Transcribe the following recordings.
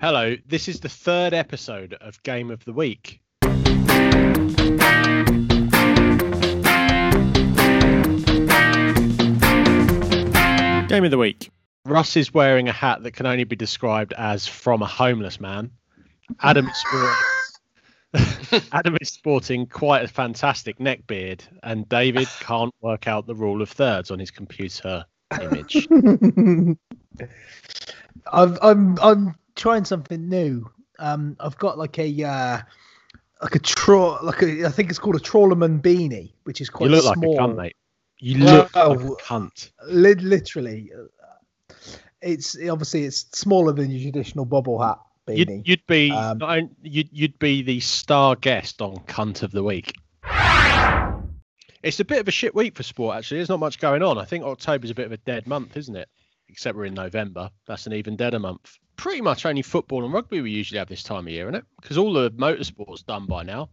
Hello, this is the third episode of Game of the Week. Game of the Week. Russ is wearing a hat that can only be described as from a homeless man. Adam is sporting, Adam is sporting quite a fantastic neck beard, and David can't work out the rule of thirds on his computer image. I've, I'm I'm trying something new. Um, I've got like a uh, like a tro like a I think it's called a trawlerman beanie, which is You quite look like small. a cunt, mate. You look like a cunt. Li- literally, it's obviously it's smaller than your traditional bobble hat You'd, beanie. you'd be Um, you'd, you'd be the star guest on Cunt of the Week. It's a bit of a shit week for sport, actually. There's not much going on. I think October's a bit of a dead month, isn't it? Except we're in November. That's an even deader month. Pretty much only football and rugby we usually have this time of year, isn't it? Because all the motorsport's done by now.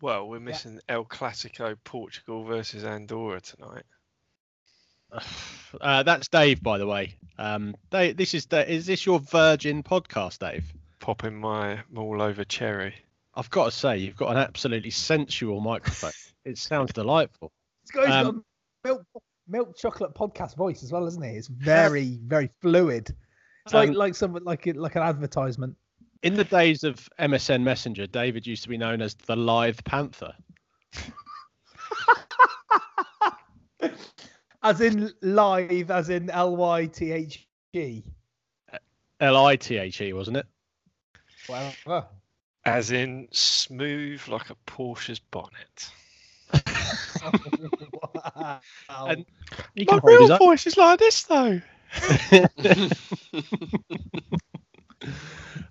Well, we're missing El Clasico Portugal versus Andorra tonight. Uh, that's Dave, by the way. Um, Dave, this is Da- is this your Virgin podcast, Dave? Popping my all over cherry. I've got to say, you've got an absolutely sensual microphone. it sounds delightful. It's got, he's got um, a milk milk chocolate podcast voice as well, isn't he? It's very very fluid. It's like Um, like some like it- like an advertisement. In the days of MSN Messenger, David used to be known as the Lithe Panther. As in live, as in L Y T H G. L I T H E, wasn't it? Whatever. As in smooth like a Porsche's bonnet. wow. And He My can hold real voice is like this though.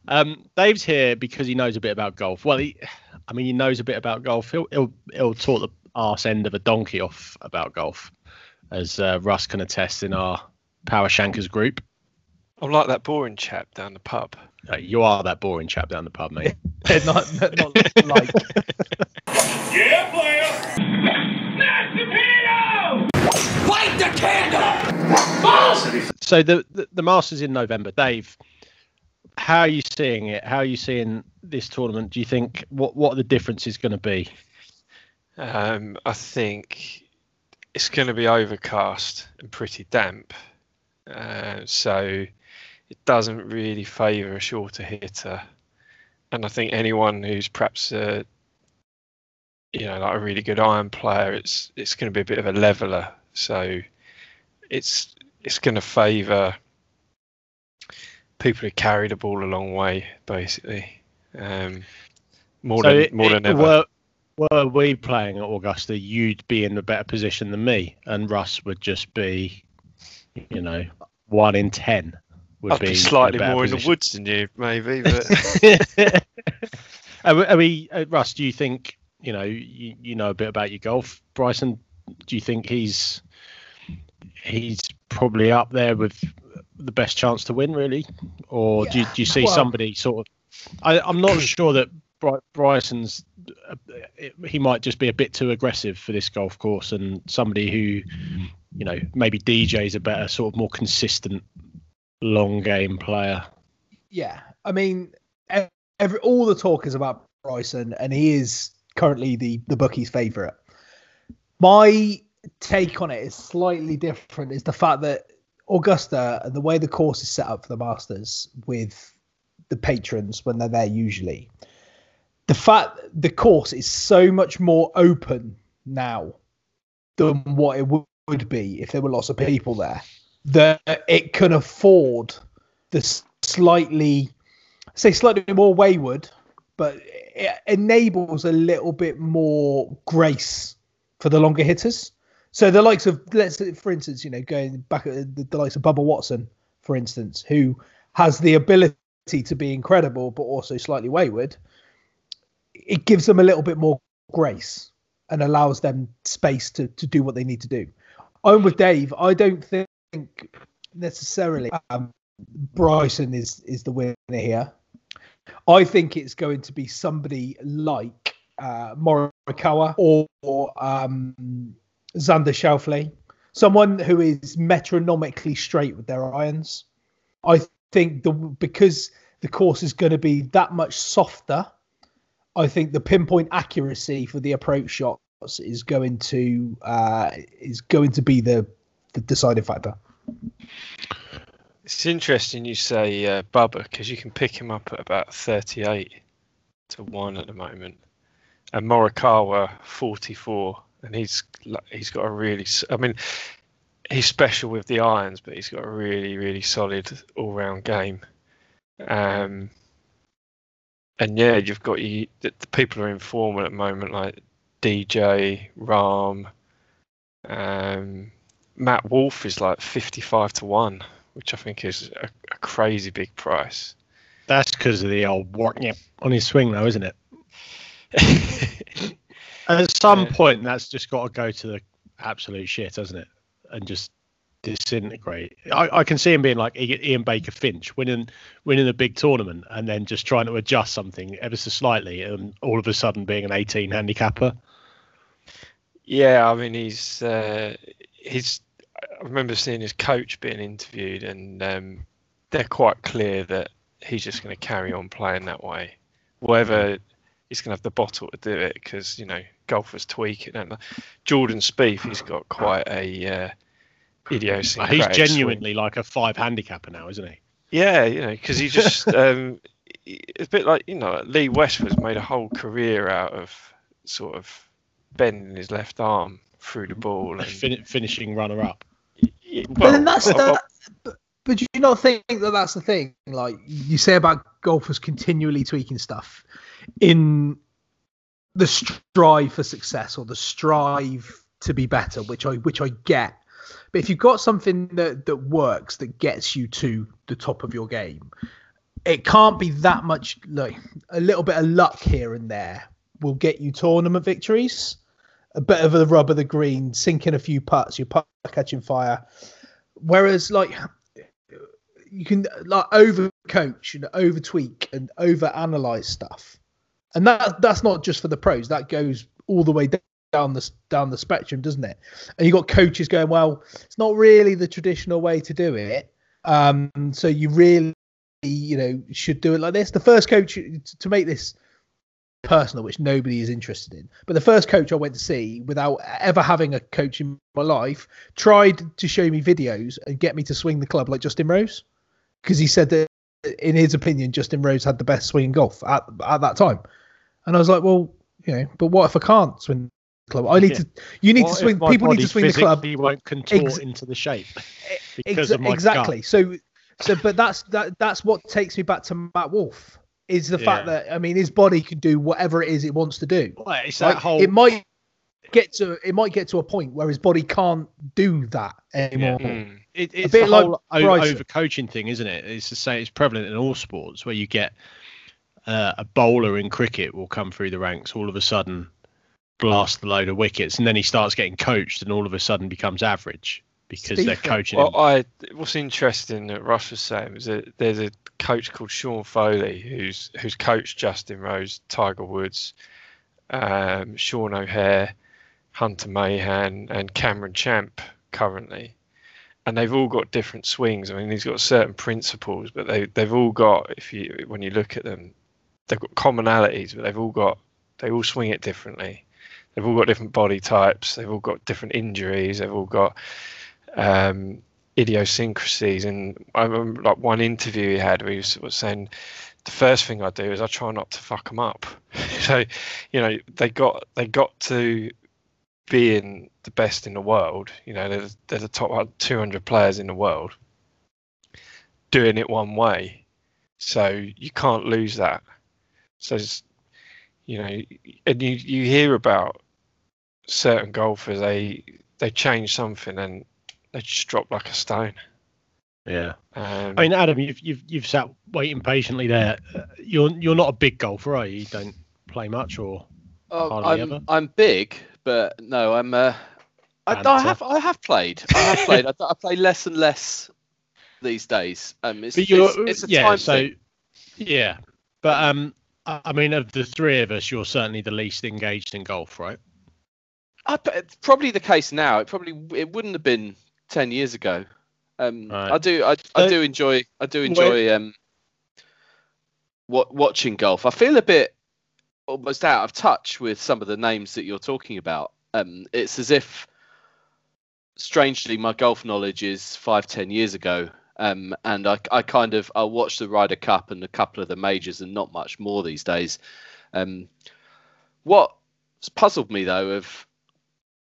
Um, Dave's here because he knows a bit about golf. Well, he, I mean, he knows a bit about golf. He'll, he'll, he'll talk the arse end of a donkey off about golf, as uh, Russ can attest in our Power Shankers group. I'm like that boring chap down the pub. Uh, you are that boring chap down the pub, mate. not, not, not like Yeah, player. Smash the piano. Light the candle. Balls. So the, the the Masters in November, Dave. How are you seeing it? How are you seeing this tournament? Do you think what what the difference is going to be? Um, I think it's going to be overcast and pretty damp. Uh, so it doesn't really favour a shorter hitter. And I think anyone who's perhaps a, you know, like a really good iron player, it's it's going to be a bit of a leveler. So it's it's going to favour people who carry the ball a long way, basically. Um, more So than it- more it- than ever. Were, were we playing at Augusta, you'd be in a better position than me, and Russ would just be, you know, one in ten. Would I'd be, a slightly more in the woods than you, maybe. But are, are we, uh, Russ? Do you think you know you, you know a bit about your golf, Bryson? Do you think he's he's probably up there with the best chance to win, really, or do you, do you see well- somebody sort of? I, I'm not sure that Bry- Bryson's. Uh, he might just be a bit too aggressive for this golf course, and somebody who, you know, maybe DJ's a better sort of more consistent long game player. yeah. I mean, every all the talk is about Bryson, and he is currently the the bookies' favourite. My take on it is slightly different. Is the fact that Augusta and the way the course is set up for the Masters with the patrons when they're there usually, the fact the course is so much more open now than what it would be if there were lots of people there that it can afford the slightly say slightly more wayward but it enables a little bit more grace for the longer hitters so the likes of let's say, for instance you know going back at the, the likes of Bubba Watson for instance who has the ability to be incredible but also slightly wayward it gives them a little bit more grace and allows them space to to do what they need to do I'm with Dave. I don't think necessarily um, Bryson is is the winner here. I think it's going to be somebody like uh, Morikawa or, or um, Xander Schauffele, someone who is metronomically straight with their irons. I think the because the course is going to be that much softer. I think the pinpoint accuracy for the approach shots is going to uh, is going to be the the deciding factor. It's interesting you say uh, Bubba because you can pick him up at about 38 to 1 at the moment. And Morikawa 44 and he's he's got a really I mean he's special with the irons but he's got a really really solid all-round game. Um and yeah, you've got you the, the people are in form at the moment like DJ, Rahm, um, Matt Wolff is like 55 to 1, which I think is a, a crazy big price. That's because of the old work on his swing, though, isn't it? At some Yeah. point, that's just got to go to the absolute shit, hasn't it? And just disintegrate. I, I can see him being like Ian Baker Finch, winning winning a big tournament and then just trying to adjust something ever so slightly, and all of a sudden being an 18 handicapper. yeah, I mean, he's, uh, he's, I remember seeing his coach being interviewed, and um, they're quite clear that he's just going to carry on playing that way. Whether he's going to have the bottle to do it, because, you know, golfers tweak it, don't? Jordan Spieth, he's got quite a uh, He's idiosyncratic swing. genuinely like a five handicapper now, isn't he? Yeah, you know, because he just um, it's a bit like you know Lee Westwood's made a whole career out of sort of bending his left arm through the ball. And, Fin- finishing runner up. Yeah, But then well, that's I- I- that. But, but do you not think that that's the thing? Like you say about golfers continually tweaking stuff in the strive for success or the strive to be better, which I which I get. But if you've got something that that works that gets you to the top of your game, it can't be that much. Like a little bit of luck here and there will get you tournament victories. A bit of a rub of the green, sinking a few putts, your putt catching fire. Whereas, like, you can like over coach and over tweak and over analyze stuff, and that that's not just for the pros. That goes all the way down the down the spectrum, doesn't it? And you got coaches going, well, it's not really the traditional way to do it. Um, so you really, you know, should do it like this. The first coach to make this personal, which nobody is interested in. But the first coach I went to see, without ever having a coach in my life, tried to show me videos and get me to swing the club like Justin Rose, because he said that in his opinion, Justin Rose had the best swing in golf at at that time. And I was like, well, you know, but what if I can't swing the club? I need Yeah. to. You need What to swing. People need to swing the club physically won't contort Ex- into the shape Ex- of my exactly. gut. So, so, but that's that. That's what takes me back to Matt Wolff. Is the fact that I mean, his body can do whatever it is it wants to do. Well, it's Like, that whole. It might get to it might get to a point where his body can't do that anymore. Mm. It, it's a bit the like o- Bryson. over coaching thing, isn't it? It's the same. It's prevalent in all sports where you get uh, a bowler in cricket will come through the ranks all of a sudden, blast a load of wickets, and then he starts getting coached, and all of a sudden becomes average because they're coaching Well, him. I what's interesting that Russ was saying was that there's a coach called Sean Foley who's who's coached Justin Rose, Tiger Woods, um, Sean O'Hair, Hunter Mahan, and Cameron Champ currently, and they've all got different swings. I mean, he's got certain principles, but they they've all got if you when you look at them, they've got commonalities, but they've all got they all swing it differently. They've all got different body types. They've all got different injuries. They've all got um, idiosyncrasies. And I remember like one interview he had where he was, was saying, the first thing I do is I try not to fuck them up. so, you know, they got they got to being the best in the world. You know, they're, they're the top 200 players in the world doing it one way. So you can't lose that. So, it's, you know, and you, you hear about certain golfers, they they change something and they just drop like a stone. yeah. Um, I mean, Adam, you've you've you've sat waiting patiently there. Uh, You're you're not a big golfer, are you? You don't play much, or Oh, Hardly I'm ever. I'm big, but no, I'm. Uh, I, I have I have played. I have played. I, I play less and less these days. Um, it's, but you're it's, it's a yeah. time So thing. yeah, but um, I mean, of the three of us, you're certainly the least engaged in golf, right? I, it's probably the case now. It probably it wouldn't have been ten years ago. Um, Right. I do I, I do enjoy I do enjoy um wa- watching golf, I feel a bit almost out of touch with some of the names that you're talking about. Um, it's as if, strangely, my golf knowledge is five, ten years ago. Um, and I, I kind of I watch the Ryder Cup and a couple of the majors and not much more these days. Um, what puzzled me though of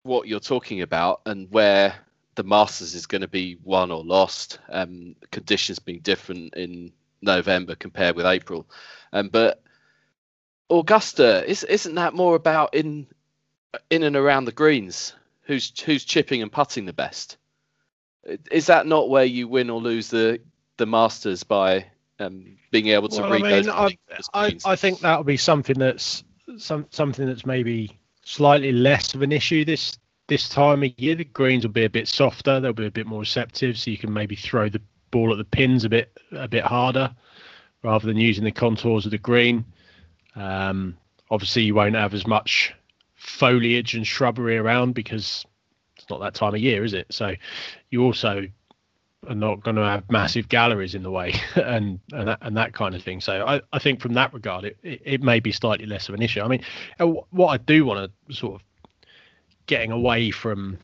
what you're talking about and where the Masters is going to be won or lost. Um, conditions being different in November compared with April, um, but Augusta is isn't that more about in in and around the greens? Who's who's chipping and putting the best? Is that not where you win or lose the the Masters by um, being able to Well, read I mean, I, I? I think that'll be something that's some something that's maybe slightly less of an issue this this time of year. The greens will be a bit softer; they'll be a bit more receptive, so you can maybe throw the ball at the pins a bit a bit harder rather than using the contours of the green. Um, obviously, you won't have as much foliage and shrubbery around because it's not that time of year, is it? So you also are not going to have massive galleries in the way and and that, and that kind of thing. So I, I think from that regard, it, it, it may be slightly less of an issue. I mean, uh, what I do want to sort of getting away from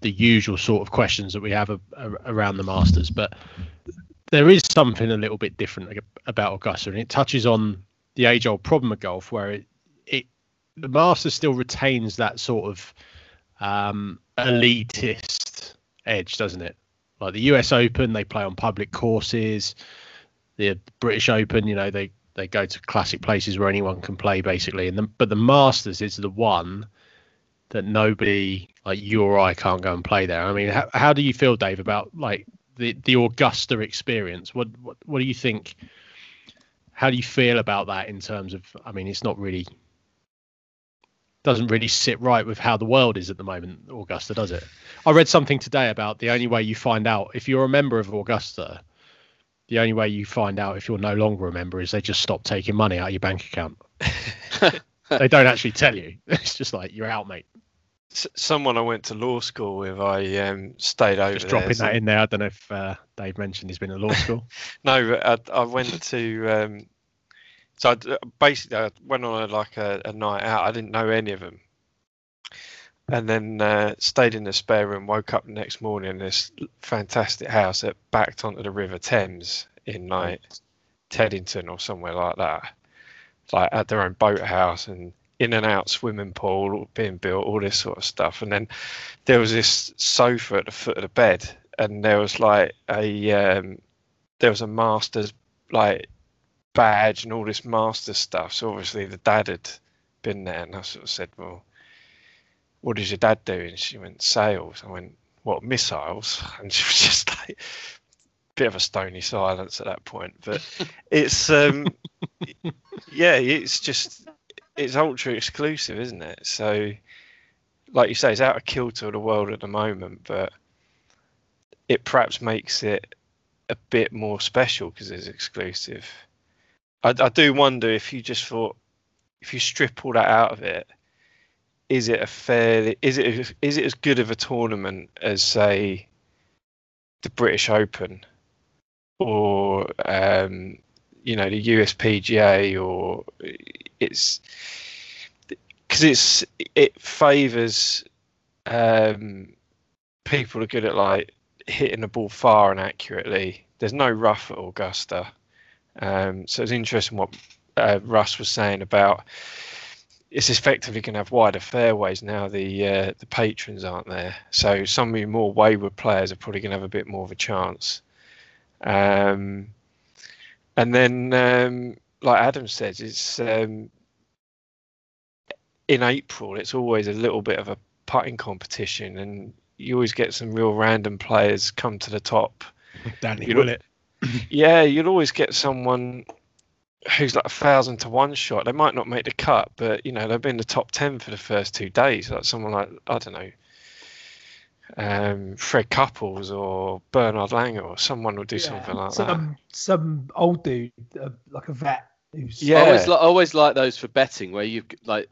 the usual sort of questions that we have a, a, around the Masters, but there is something a little bit different about Augusta, and it touches on the age-old problem of golf, where it, it the Masters still retains that sort of um, elitist edge, doesn't it? Like the US Open, they play on public courses. The British Open, you know, they they go to classic places where anyone can play basically. And the, but the Masters is the one that nobody like you or I can't go and play there. I mean, how, how do you feel, Dave, about like the the Augusta experience? What what what do you think? How do you feel about that in terms of? I mean, it's not really doesn't really sit right with how the world is at the moment, Augusta, does it? I read something today about the only way you find out if you're a member of Augusta, the only way you find out if you're no longer a member is they just stop taking money out of your bank account. they don't actually tell you. It's just like you're out, mate. Someone I went to law school with, I um, stayed over Just there. dropping so- that in there. I don't know if uh, Dave mentioned he's been at law school. No, but I, I went to. Um, so I basically, I went on a, like a, a night out. I didn't know any of them, and then uh, stayed in the spare room. Woke up the next morning in this fantastic house that backed onto the River Thames in like Teddington or somewhere like that. Like at their own boathouse and in and out swimming pool being built, all this sort of stuff. And then there was this sofa at the foot of the bed, and there was like a um, there was a master's like badge and all this master stuff. So obviously the dad had been there, and I sort of said, "Well, what does your dad do?" And she went, "Sales." I went, "What missiles?" And she was just like, bit of a stony silence at that point. But it's um, yeah, it's just it's ultra exclusive, isn't it? So, like you say, it's out of kilter with the world at the moment, but it perhaps makes it a bit more special because it's exclusive. I, I do wonder if you just thought, if you strip all that out of it, is it a fair? Is it is it as good of a tournament as say the British Open or um, you know the USPGA or it's because it's it favors um, people are good at like hitting the ball far and accurately. There's no rough at Augusta, um, so it's interesting what uh, Russ was saying about it's effectively going to have wider fairways now. The uh, the patrons aren't there, so some of your more wayward players are probably going to have a bit more of a chance. Um, and then, um, like Adam says, it's um, in April. It's always a little bit of a putting competition, and you always get some real random players come to the top. Danny You know- Willett. Yeah, you'll always get someone who's like a thousand to one shot. They might not make the cut, but you know they've been in the top ten for the first two days. Like someone like I don't know, um, Fred Couples or Bernard Langer or someone will do Yeah, something like that. some some old dude, uh, like a vet, who's Yeah. I always, li- I always like those for betting where you like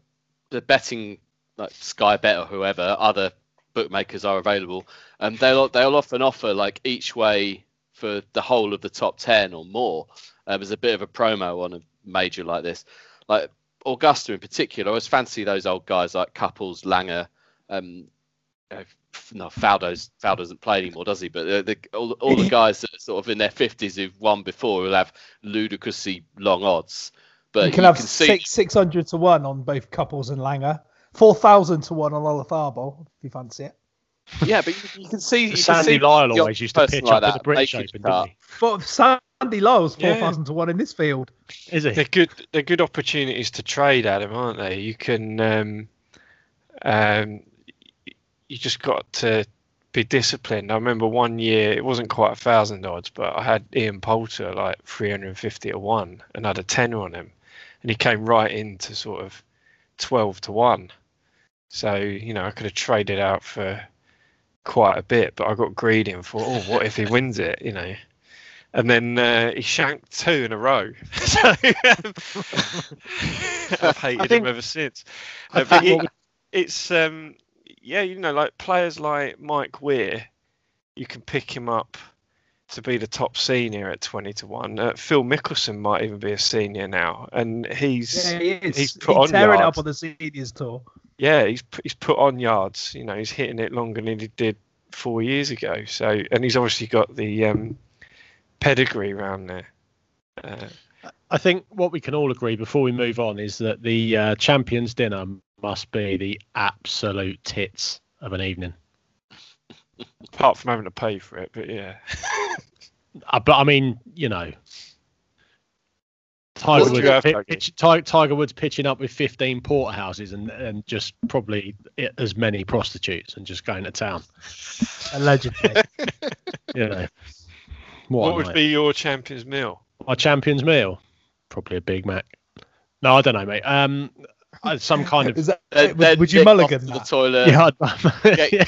the betting like Sky Bet or whoever other bookmakers are available, and they'll they'll often offer like each way for the whole of the top ten or more um, as a bit of a promo on a major like this. Like Augusta in particular, I always fancy those old guys like Couples, Langer. Um, uh, f- no, Faldo's Faldo doesn't play anymore, does he? But the, the, all, all the guys that are sort of in their fifties who've won before will have ludicrously long odds. But you can have six six hundred to one on both Couples and Langer, four thousand to one on Olazábal, if you fancy it. yeah, but you, you can see you can Sandy see Lyle always used to pitch like up at the that British Open, didn't But Sandy Lyle's Yeah. four thousand to one in this field. Is he? They're good. They're good opportunities to trade, Adam, aren't they? You can. Um, um, you just got to be disciplined. I remember one year it wasn't quite a thousand odds, but I had Ian Poulter like 350 to one, and had a tenner on him, and he came right into sort of 12 to one. So you know I could have traded out for quite a bit, but I got greedy and thought, oh, what if he wins it? You know. And then uh, he shanked two in a row. so um, I've hated think- him ever since. I Uh, think but it- it's um, yeah, you know, like players like Mike Weir, you can pick him up to be the top senior at twenty to one. Uh, Phil Mickelson might even be a senior now, and he's Yeah, he is. he's He's, put on tearing it yards. up on the seniors tour. yeah, he's he's put on yards. You know, he's hitting it longer than he did four years ago. So, and he's obviously got the um, pedigree around there. Uh, I think what we can all agree before we move on is that the uh, champions dinner must be the absolute tits of an evening. apart from having to pay for it, but yeah. Uh, but I mean, you know, Tiger Woods, you have, pi- pitch, Ti- Tiger Woods pitching up with 15 porterhouses and and just probably as many prostitutes and just going to town. Allegedly. You know, What, what, would be your champion's meal? my champions meal? Probably a Big Mac. No, I don't know, mate. Um, some kind of Is that, Then- would, then would you mulligan to the toilet, yeah. I'd, Yeah.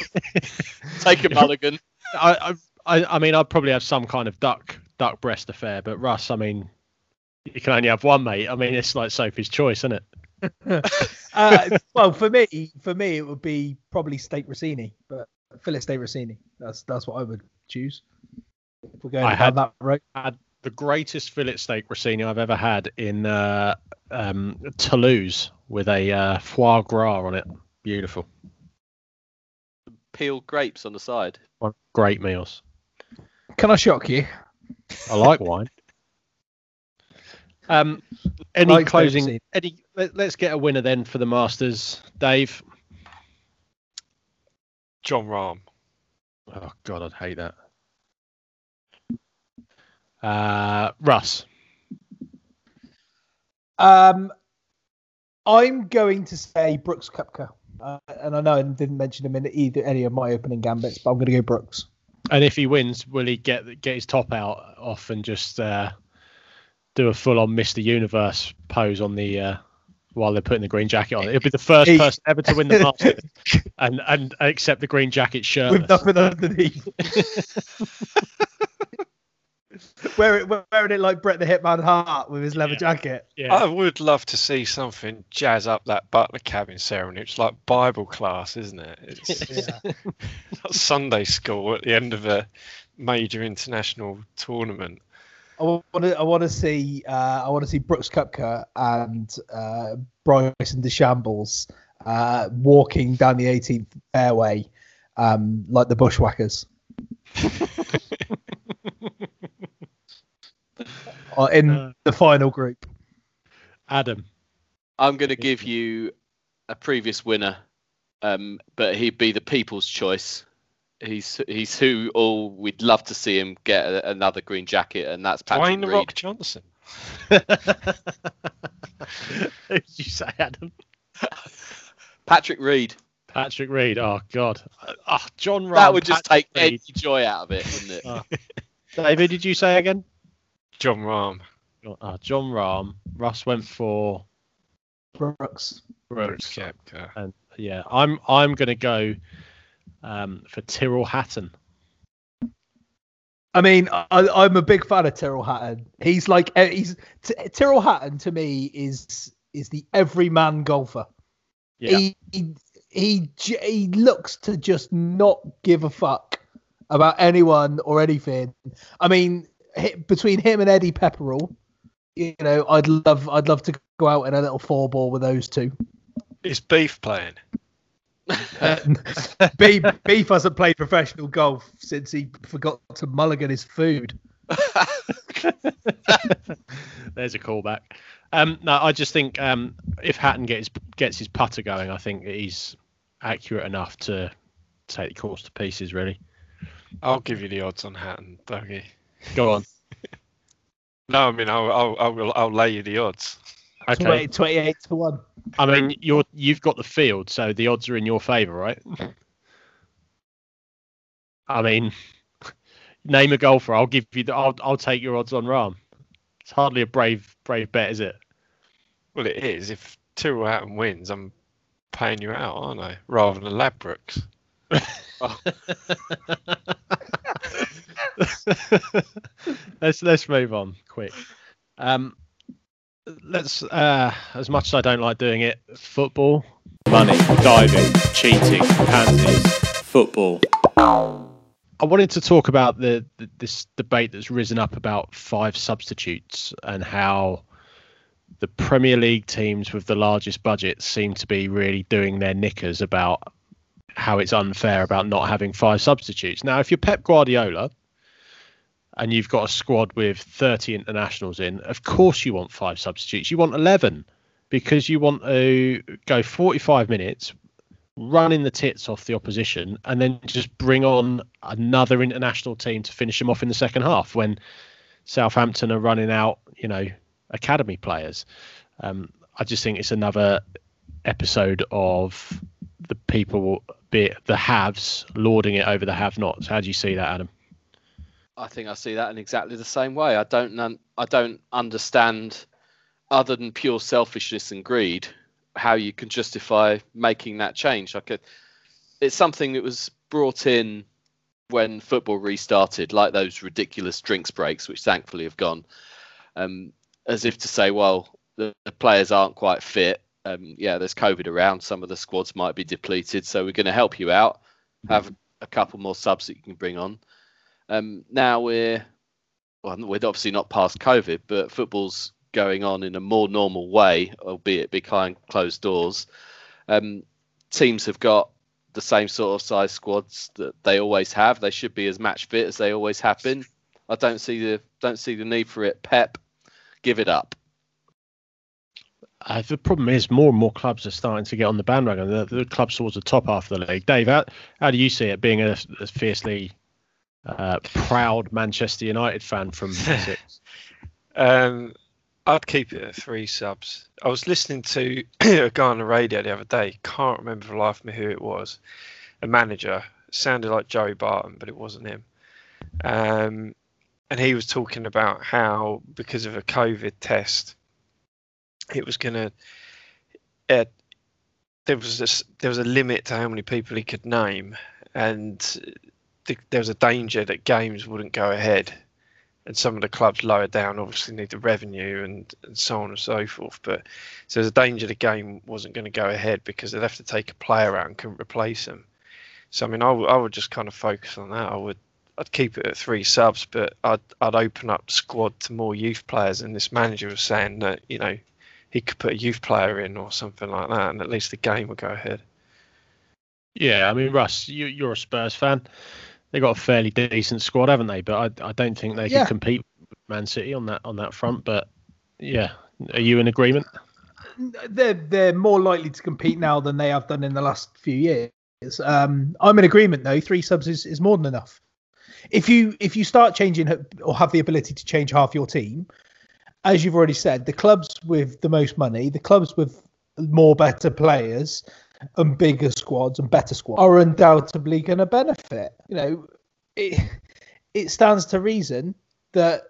take a mulligan. I, I, I mean, I'd probably have some kind of duck duck breast affair. But Russ, I mean, you can only have one, mate. I mean, it's like Sophie's choice, isn't it? uh, well, for me, for me, it would be probably steak Rossini, but fillet steak Rossini. That's that's what I would choose. If we're going I down had- that road. The greatest fillet steak Rossini I've ever had in uh, um, Toulouse with a uh, foie gras on it. Beautiful. Peeled grapes on the side. One Great meals. Can I shock you? I like wine. Um, any Like closing? Rossini. Any? Let, let's get a winner then for the Masters, Dave. Jon Rahm. Oh God, I'd hate that. Uh, Russ. Um, I'm going to say Brooks Koepka. Uh, and I know I didn't mention him in either any of my opening gambits, but I'm going to go Brooks. And if he wins, will he get get his top out off and just uh, do a full on Mr. Universe pose on the uh, while they're putting the green jacket on? It'll be the first person ever to win the Masters and and accept the green jacket shirt With nothing underneath. Wear it, wearing it like Brett the Hitman Hart with his leather Yeah. jacket. Yeah. I would love to see something jazz up that butler cabin ceremony. It's like Bible class, isn't it? It's Yeah. like Sunday school at the end of a major international tournament. I want to. I want to see. Uh, I want to see Brooks Koepka and uh, Bryson DeChambeau uh, walking down the 18th fairway um, like the bushwhackers. Or in Uh, the final group. Adam. I'm going to give you a previous winner, um, but he'd be the people's choice. He's he's who all we'd love to see him get a, another green jacket, and that's Patrick Dwayne the Reed. Rock Johnson. Did you say, Adam? Patrick Reed. Patrick Reed. Oh God. Oh, Jon Rahm. that would just Patrick take Reed. any joy out of it, wouldn't it? Oh. David, did you say again? Jon Rahm. Uh, Jon Rahm. Russ went for Brooks. Brooks. Koepka. And yeah, I'm I'm gonna go um, for Tyrrell Hatton. I mean, I, I'm a big fan of Tyrrell Hatton. He's like eh, he's T- Tyrrell Hatton to me is is the everyman golfer. Yeah. He, he he he looks to just not give a fuck about anyone or anything. I mean, hi- between him and Eddie Pepperell, you know, I'd love I'd love to go out in a little four ball with those two. Is Beef playing? Beef, Beef hasn't played professional golf since he forgot to mulligan his food. There's a callback. Um, no, I just think um, if Hatton gets gets his putter going, I think he's accurate enough to take the course to pieces. Really, I'll give you the odds on Hatton, Dougie. Go on. No, I mean I'll I'll I'll, I'll lay you the odds. Okay. 20, 28 to 1. I mean, you're you've got the field, so the odds are in your favour, right? I mean, name a golfer. I'll give you. The, I'll I'll take your odds on Rahm. It's hardly a brave brave bet, is it? Well, it is. If Tyrrell Hatton wins, I'm paying you out, aren't I? Rather than Ladbrokes. let's let's move on quick. Um, let's. Uh, as much as I don't like doing it, football. Money, diving, cheating, panties, football. I wanted to talk about the, the this debate that's risen up about five substitutes and how the Premier League teams with the largest budgets seem to be really doing their knickers about how it's unfair about not having five substitutes. Now, if you're Pep Guardiola and you've got a squad with 30 internationals in, of course you want five substitutes. You want 11 because you want to go 45 minutes running the tits off the opposition and then just bring on another international team to finish them off in the second half when Southampton are running out, you know, academy players. Um, I just think it's another episode of the people, be it the haves, lording it over the have-nots. How do you see that, Adam? I think I see that in exactly the same way. I don't I don't understand, other than pure selfishness and greed, how you can justify making that change. Like a, it's something that was brought in when football restarted, like those ridiculous drinks breaks, which thankfully have gone, um, as if to say, well, the, the players aren't quite fit. Um, yeah, there's COVID around. Some of the squads might be depleted, so we're going to help you out. Have a couple more subs that you can bring on. Um, now we're well, we're obviously not past COVID, but football's going on in a more normal way, albeit behind closed doors. Um, teams have got the same sort of size squads that they always have. They should be as match fit as they always have been. I don't see the don't see the need for it. Pep, give it up. Uh, the problem is more and more clubs are starting to get on the bandwagon. The, the clubs towards the top half of the league. Dave, how, how do you see it being a, a fiercely uh, proud Manchester United fan from Essex? Um, I'd keep it at three subs. I was listening to a guy on the radio the other day. Can't remember for the life of me who it was. A manager sounded like Joey Barton, but it wasn't him. Um, and he was talking about how because of a COVID test, it was gonna. Uh, there was a, s- there was a limit to how many people he could name, and th- there was a danger that games wouldn't go ahead and some of the clubs lower down obviously need the revenue and, and so on and so forth. But so there's a danger the game wasn't going to go ahead because they'd have to take a player out and couldn't replace him. So I mean, I would- I would just kind of focus on that. I would I'd keep it at three subs, but I'd I'd open up squad to more youth players. And this manager was saying that you know he could put a youth player in or something like that, and at least the game would go ahead. Yeah, I mean, Russ, you, you're a Spurs fan. They've got a fairly decent squad, haven't they? But I, I don't think they Yeah. can compete with Man City on that on that front. But yeah, are you in agreement? They're they're more likely to compete now than they have done in the last few years. Um, I'm in agreement though. Three subs is, is more than enough. If you if you start changing or have the ability to change half your team, as you've already said, the clubs with the most money, the clubs with more better players and bigger squads and better squads are undoubtedly going to benefit. You know, it it stands to reason that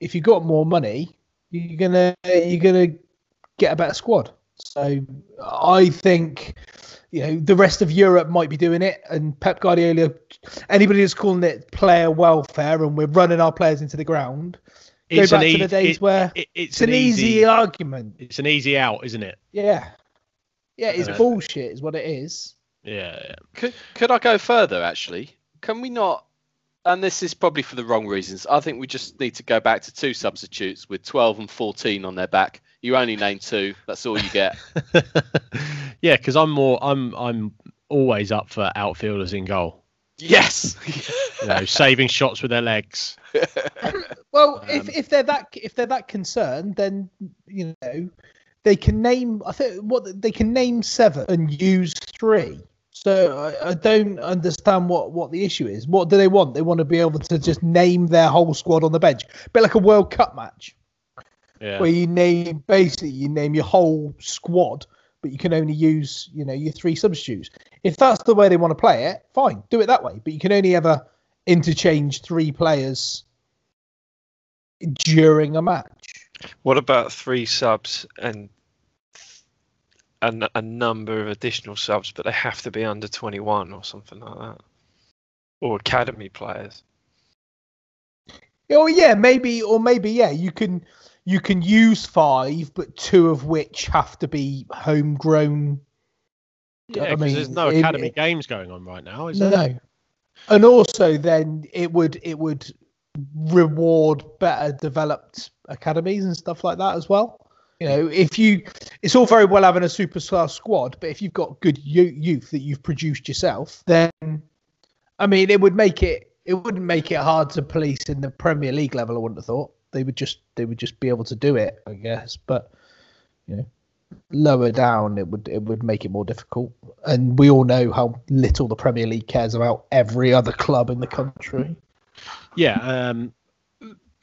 if you've got more money, you're gonna you're gonna get a better squad. So I think you know the rest of Europe might be doing it, and Pep Guardiola, anybody that's calling it player welfare, and we're running our players into the ground. Go It's back an to the days it- where it- it's an easy, argument. It's an easy out, isn't it? Yeah, yeah, it's Uh, bullshit, is what it is. Yeah. yeah. Could could I go further? Actually, can we not and this is probably for the wrong reasons. I think we just need to go back to two substitutes with 12 and 14 on their back. You only name two. That's all you get. yeah, because I'm more. I'm I'm always up for outfielders in goal. Yes. You know, saving shots with their legs. Well, Um, if, if they're that if they're that concerned, then you know they can name. I think what they can name seven and use three. So I, I don't understand what what the issue is. What do they want? They want to be able to just name their whole squad on the bench, a bit like a World Cup match Yeah. where you name basically you name your whole squad, but you can only use you know your three substitutes. If that's the way they want to play it, fine, do it that way. But you can only ever interchange three players during a match. What about three subs and a number of additional subs, but they have to be under 21 or something like that? Or academy players? Oh yeah, maybe or maybe yeah, you can you can use five, but two of which have to be homegrown. Yeah, I 'cause there's no it- academy it- games going on right now, is No, there? no. And also, then it would it would reward better developed academies and stuff like that as well. You know, if you, it's all very well having a superstar squad, but if you've got good youth that you've produced yourself, then, I mean, it would make it it wouldn't make it hard to police in the Premier League level. I wouldn't have thought they would just they would just be able to do it, I guess. But you know, lower down, it would it would make it more difficult. And we all know how little the Premier League cares about every other club in the country. Yeah. Um,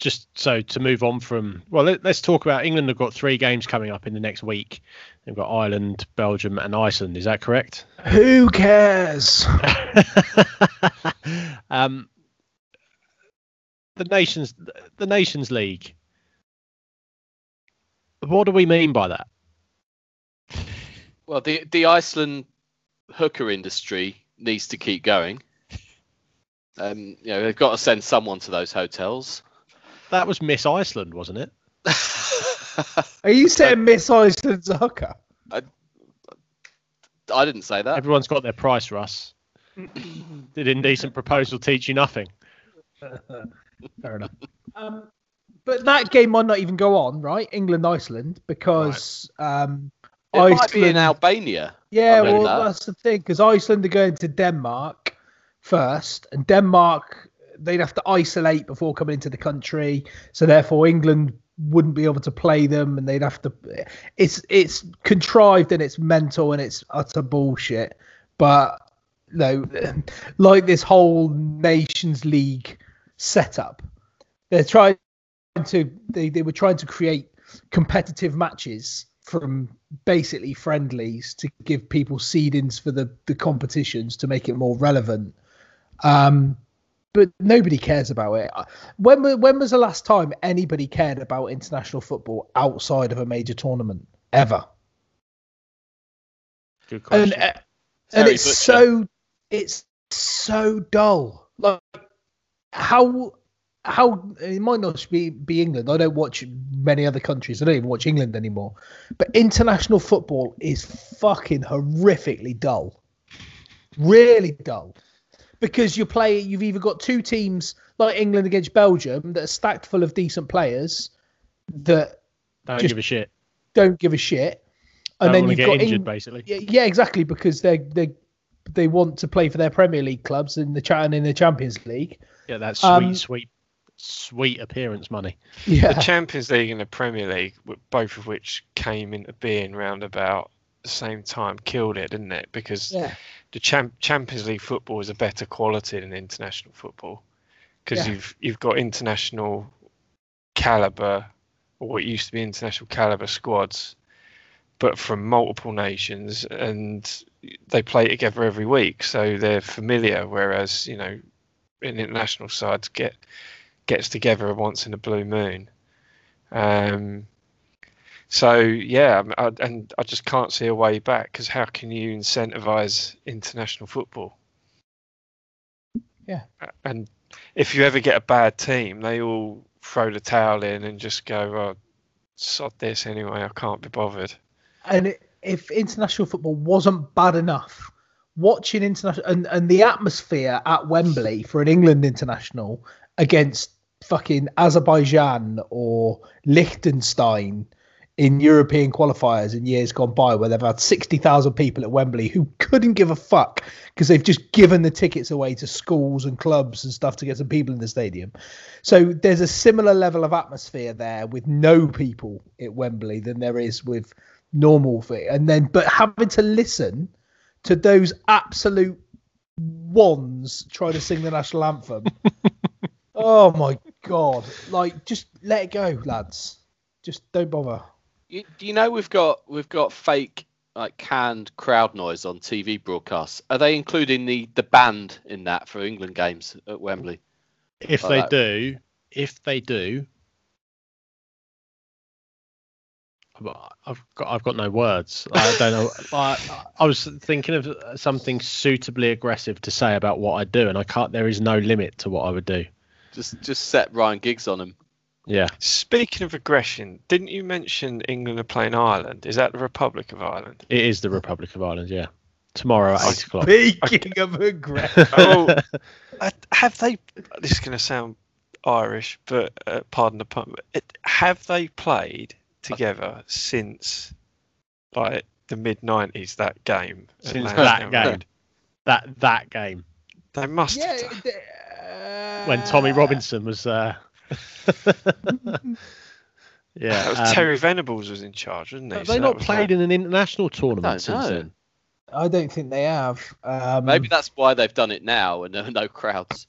just so to move on from, well, let, us talk about England. Have got three games coming up in the next week. They've got Ireland, Belgium, and Iceland. Is that correct? Who cares? um, the nations, the Nations League. What do we mean by that? Well, the the Iceland hooker industry needs to keep going. Um, you know, they've got to send someone to those hotels. That was Miss Iceland, wasn't it? Are you saying Miss Iceland's a hooker? I didn't say that. Everyone's got their price, Russ. Did indecent proposal teach you nothing? Fair enough. Um, but that game might not even go on, right? England Iceland because um, It might be in Iceland- Albania. Yeah, well, that. that's the thing because Iceland are going to Denmark first, and Denmark they'd have to isolate before coming into the country, so therefore England wouldn't be able to play them, and they'd have to. It's it's contrived and it's mental and it's utter bullshit, but no, like this whole Nations League setup, they're trying to they they were trying to create competitive matches from basically friendlies to give people seedings for the the competitions to make it more relevant. Um, but nobody cares about it. When when was the last time anybody cared about international football outside of a major tournament ever? Good And question. uh, and it's Butcher. so it's so dull. Like how how it might not be be England. I don't watch many other countries. I don't even watch England anymore. But international football is fucking horrifically dull. Really dull. Because you play you've either got two teams like England against Belgium that are stacked full of decent players that Don't give a shit. don't give a shit. And Don't then you've get got injured, Eng- basically. yeah, yeah, exactly, because they they they want to play for their Premier League clubs in the chat and in the Champions League. Yeah, that sweet, Um, sweet, sweet appearance money. Yeah, The Champions League and the Premier League, both of which came into being round about the same time, killed it, didn't it? Because yeah, the Cham- Champions League football is a better quality than international football because Yeah. you've you've got international caliber or what used to be international caliber squads, but from multiple nations, and they play together every week, so they're familiar. Whereas you know, an international sides get gets together once in a blue moon. Um, so yeah, I'm- and I just can't see a way back because how can you incentivize international football? Yeah. And if you ever get a bad team, they all throw the towel in and just go, "Oh, sod this anyway. I can't be bothered." and if international football wasn't bad enough, watching international and, and the atmosphere at Wembley for an England international against fucking Azerbaijan or Liechtenstein in European qualifiers in years gone by, where they've had 60,000 people at Wembley who couldn't give a fuck because they've just given the tickets away to schools and clubs and stuff to get some people in the stadium. So there's a similar level of atmosphere there with no people at Wembley than there is with normal. fi- And then, but having to listen to those absolute ones try to sing the national anthem. oh my god! Like, just let it go, lads. Just don't bother. You, do you know we've got we've got fake like canned crowd noise on TV broadcasts? Are they including the the band in that for England games at Wembley? If Like they that. do, if they do, I've got I've got no words. I don't know. I, I was thinking of something suitably aggressive to say about what I do, and I can't. There is no limit to what I would do. Just just set Ryan Giggs on him. Yeah, Speaking of aggression, didn't you mention England are playing Ireland? Is that the Republic of Ireland? it is the Republic of Ireland. Yeah, tomorrow at eight o'clock. Speaking of aggression, Oh, have they? This is going to sound Irish, but uh, pardon the pun. It, have they played together since like the mid '90s? That game. Since Lansdowne that Road? game. that that game They must. yeah. Have done. uh, when Tommy Robinson was. there. yeah, that was um, Terry Venables was in charge, wasn't he? Have So they that not was played like- in an international tournament don't since then? I don't think they have. Um, Maybe that's why they've done it now and there are no crowds.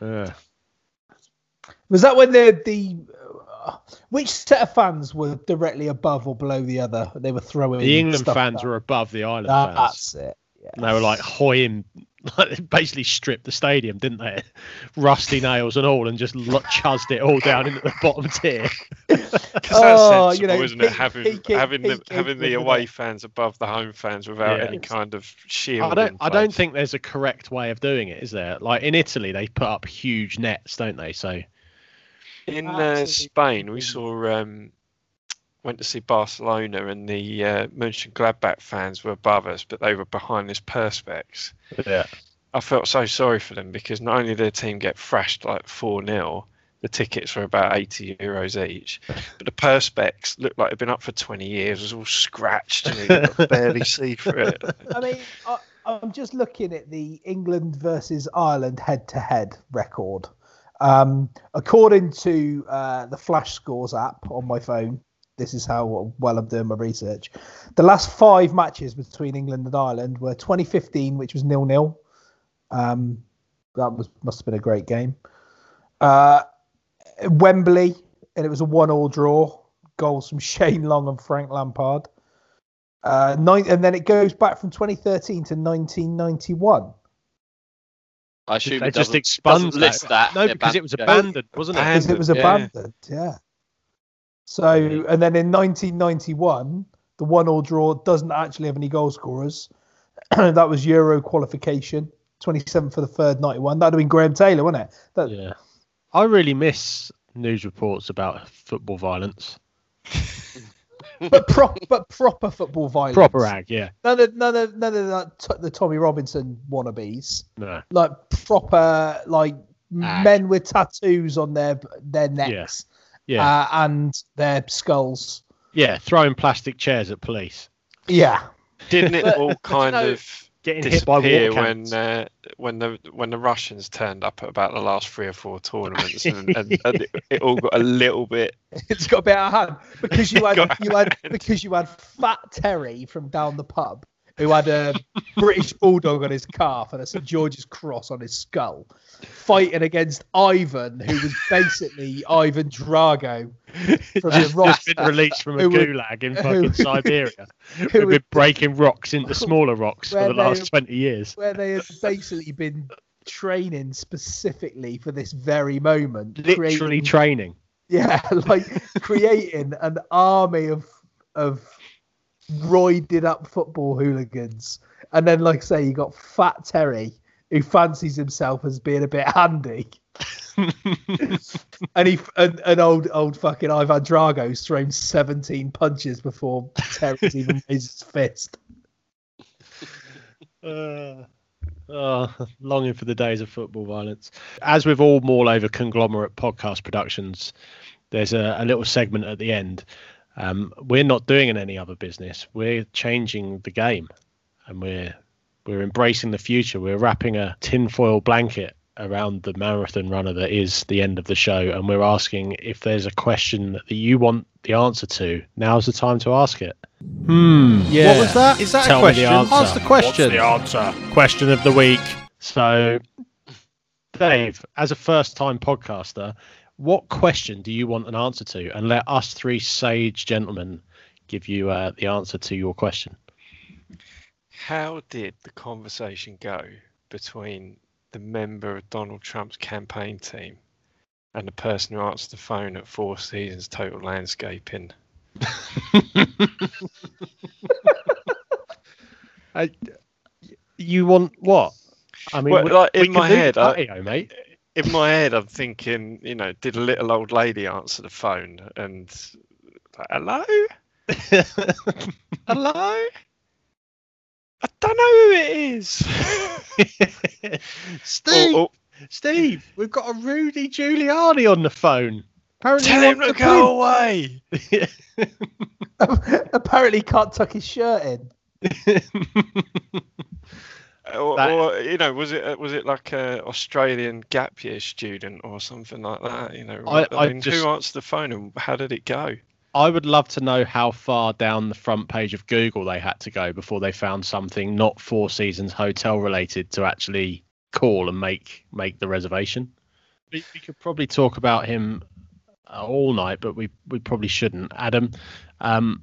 Yeah. was that when the the uh, which set of fans were directly above or below the other? They were throwing The England stuff fans down. were above the Ireland That- fans. That's it. Yeah. And they were like hoying, like they basically stripped the stadium, didn't they? Rusty nails and all, and just lo- chuzzed it all down into the bottom tier. Because that's Oh, you know, isn't it? peak- Having peaking- having the peaking having the with the away net. fans above the home fans without Yeah. any kind of shield. I don't, I don't think there's a correct way of doing it, is there? Like in Italy, they put up huge nets, don't they? So In uh, Spain, we saw um, went to see Barcelona, and the uh, Mönchengladbach fans were above us, but they were behind this perspex. yeah, I felt so sorry for them because not only did their team get thrashed like four 0 the tickets were about eighty euros each, but the perspex looked like it'd been up for twenty years, was all scratched, and you could barely see through it. I mean, I, I'm just looking at the England versus Ireland head-to-head record. Um, according to uh, the Flash Scores app on my phone, this is how well I'm doing my research. The last five matches between England and Ireland were 2015, which was nil-nil. Um, that was must have been a great game. Uh, Wembley, and it was a one-all draw. Goals from Shane Long and Frank Lampard. Uh, nine, and then it goes back from 2013 to 1991. I assume they it just doesn't, expunged doesn't list that. No, in because it was abandoned abandoned, wasn't it? Because it was Abandoned, yeah. So, and then in 1991, the one-all draw doesn't actually have any goal scorers. that was Euro qualification, 27 for the third, 91. That'd have been Graham Taylor, wouldn't it? That, Yeah, I really miss news reports about football violence. But but proper football violence. Proper ag, yeah. None of none of none of that t- the Tommy Robinson wannabes. No, like proper like Ag. men with tattoos on their their necks yeah, uh, and their skulls. yeah. Throwing plastic chairs at police, Yeah, Didn't it all kind know- of getting hit by water when cannons. uh, when the when the Russians turned up at about the last three or four tournaments, and, and, and it, it all got a little bit. it's got a bit out of hand because you had you had hand. because you had Fat Terry from down the pub who had a British bulldog on his calf and a St George's cross on his skull, fighting against Ivan, who was basically Ivan Drago from the just been released from a gulag in who- fucking Siberia. who We've been breaking rocks into smaller rocks for the last twenty years. where they had basically been training specifically for this very moment. Literally creating- training. yeah, like creating an army of of roided up football hooligans. And then, like I say, you got Fat Terry, who fancies himself as being a bit handy. and he and, and old old fucking Ivan Drago's thrown 17 punches before Terry's even raised his fist. Uh, oh, longing for the days of football violence. As with all Mall Over conglomerate podcast productions, there's a, a little segment at the end. Um, we're not doing in any other business. We're changing the game, and we're we're embracing the future. We're wrapping a tinfoil blanket around the marathon runner that is the end of the show, and we're asking if there's a question that you want the answer to. Now's the time to ask it. Hmm. Yeah. What was that? Is that Tell a me the question? answer. Ask the question. What's the answer? Question of the week. So, Dave, as a first-time podcaster, what question do you want an answer to? And let us three sage gentlemen give you uh, the answer to your question. How did the conversation go between the member of Donald Trump's campaign team and the person who answered the phone at Four Seasons Total Landscaping? I, you want what? I mean, Well, we- like, we in can my head, I- patio, mate. In my head, I'm thinking, you know, did a little old lady answer the phone and, like, hello? Hello? I don't know who it is. Steve, Or- or- Steve, we've got a Rudy Giuliani on the phone. Apparently, tell he him to to go away. Apparently, can't tuck his shirt in. Or, That- or you know, was it uh, was it like a Australian gap year student or something like that? You know, I- I, I mean, just- who answered the phone and how did it go? I would love to know how far down the front page of Google they had to go before they found something not Four Seasons hotel related to actually call and make make the reservation. We, we could probably talk about him uh, all night, but we we probably shouldn't. Adam, um,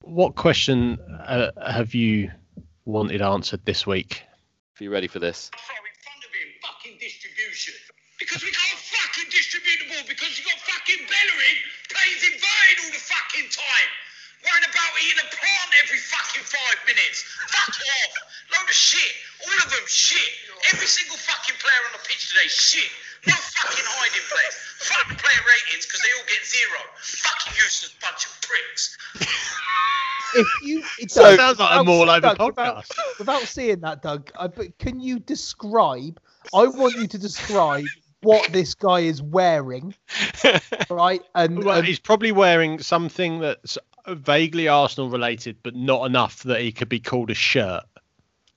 what question uh, have you wanted answered this week? If you're ready for this. in front of him fucking distribution. Because we can't fucking distribute the ball because you got fucking Bellerin plays inverted all the fucking time. Worrying about eating a plant every fucking five minutes. Fuck off. Load of shit. All of them shit. Every single fucking player on the pitch today shit. No fucking hiding place. Fuck player ratings because they all get zero. Fucking useless bunch of pricks. If you, it So- does- Sounds like a without- Mall Over Doug, podcast. Without, without seeing that, Doug, I, but can you describe? I want you to describe what this guy is wearing, right? And, Well, and he's probably wearing something that's vaguely Arsenal related, but not enough that he could be called a shirt.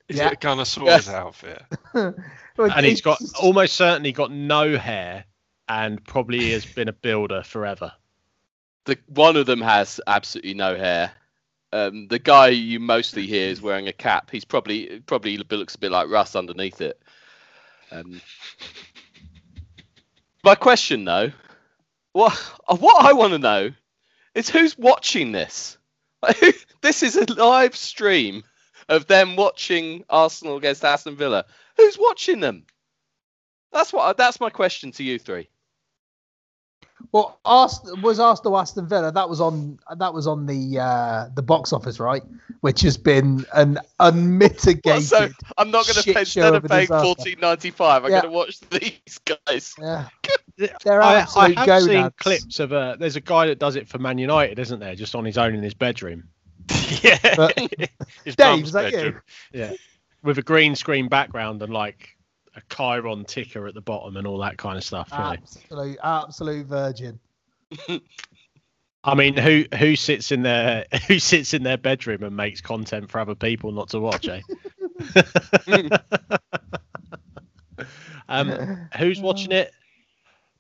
Is Yeah. it a Gunnersaurus outfit? and he's got it's- almost certainly got no hair and probably has been a builder forever. The one of them has absolutely no hair. Um, the guy you mostly hear is wearing a cap. He's probably probably looks a bit like Russ underneath it. Um, my question though, what what I want to know is who's watching this. this is a live stream of them watching Arsenal against Aston Villa. Who's watching them? That's what. That's my question to you three. Well, Arsenal was Arsenal Aston Villa. That was on that was on the uh, the box office, right? Which has been an Well, unmitigated. so I'm not going to shit pay instead of of paying fourteen ninety five. I'm Yeah. going to watch these guys. yeah, they're I, I absolute have seen clips of a. There's a guy that does it for Man United, isn't there? Just on his own in his bedroom. yeah. But- His Dave, mum's is that you? bedroom. Yeah, with a green screen background and like a Chiron ticker at the bottom and all that kind of stuff. Absolute, absolute virgin. I mean, who who sits in their who sits in their bedroom and makes content for other people not to watch, eh? um, who's watching it?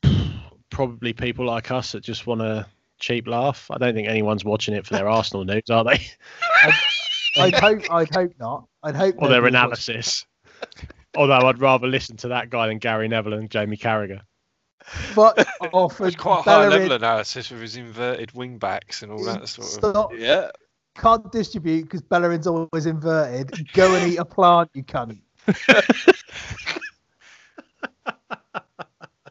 Probably people like us that just want a cheap laugh. I don't think anyone's watching it for their Arsenal news, are they? I'd hope. I'd hope not. I'd hope. or their nobody's watching. Analysis. Although I'd rather listen to that guy than Gary Neville and Jamie Carragher. But offered It's quite a high Bellerin level analysis with his inverted wing backs and all that sort of. stop, Yeah. can't distribute because Bellerin's always inverted. Go and eat a plant, you cunt.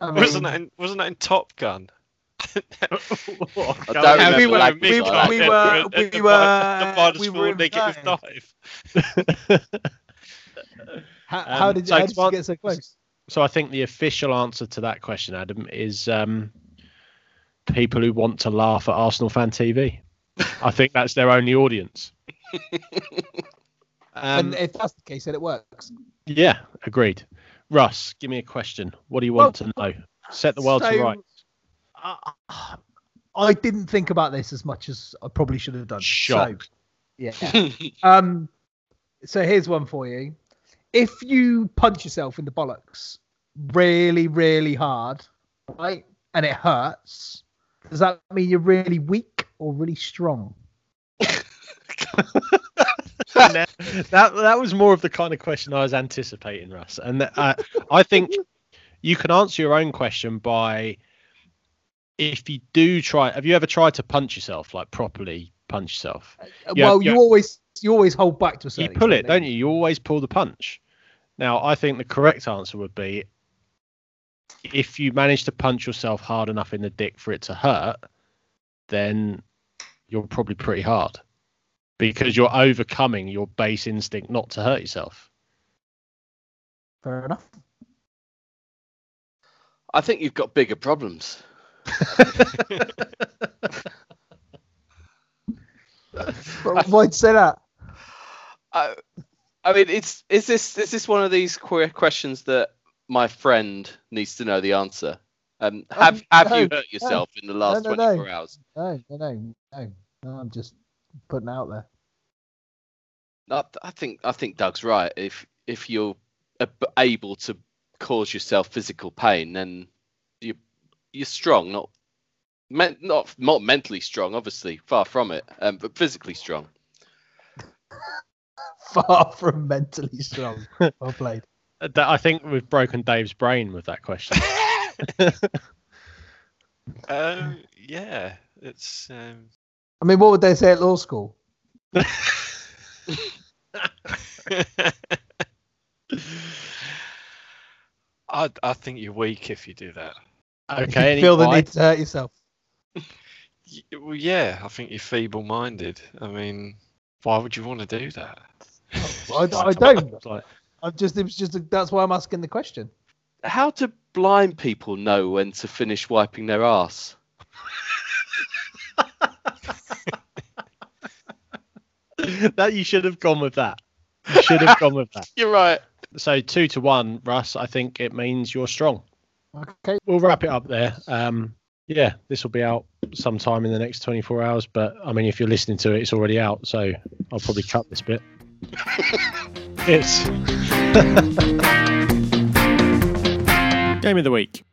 I mean, Wasn't that in, wasn't that in Top Gun? I Yeah, we were- language we- like that. we were- we the, were- the minus we four were negative inverted. dive. how, how Um, did, so how did you get so close? So I think the official answer to that question, Adam, is um, people who want to laugh at Arsenal fan TV. I think that's their only audience. Um, and if that's the case, then it works. yeah, agreed. Russ, give me a question. What do you want to know? Set the world to rights. uh, I didn't think about this as much as I probably should have done. Shock. So, yeah. um. So here's one for you. If you punch yourself in the bollocks really, really hard, right, and it hurts, does that mean you're really weak or really strong? that that was more of the kind of question I was anticipating, Russ. And that, uh, I think you can answer your own question by if you do try. Have you ever tried to punch yourself, like properly punch yourself? Yeah, well, yeah. you always you always hold back to a certain. You pull it, don't you? You always pull the punch. Now, I think the correct answer would be if you manage to punch yourself hard enough in the dick for it to hurt, then you're probably pretty hard because you're overcoming your base instinct not to hurt yourself. Fair enough. I think you've got bigger problems. Why'd you say that? I, I mean, it's is this is this one of these que- questions that my friend needs to know the answer? Um, have have you hurt yourself in the last no, no. 24 hours? No, no, no, no. no I'm just putting it out there. I, I think I think Doug's right. If if you're able to cause yourself physical pain, then you you're strong, not men, not not mentally strong, obviously, far from it, um, but physically strong. Far from mentally strong. well played. Uh, That I think we've broken Dave's brain with that question. Um, yeah, it's um, I mean, what would they say at law school? I I think you're weak if you do that. okay, any Feel the need to hurt yourself. Well, yeah, I think you're feeble-minded. I mean, why would you want to do that? I, I don't. Like, I'm just. It was just. A, that's why I'm asking the question. How do blind people know when to finish wiping their ass? that you should have gone with that. You should have gone with that. You're right. So two to one, Russ. I think it means you're strong. Okay. We'll wrap it up there. Um, yeah, this will be out sometime in the next 24 hours. But I mean, if you're listening to it, it's already out. So I'll probably cut this bit. It's Game of the week.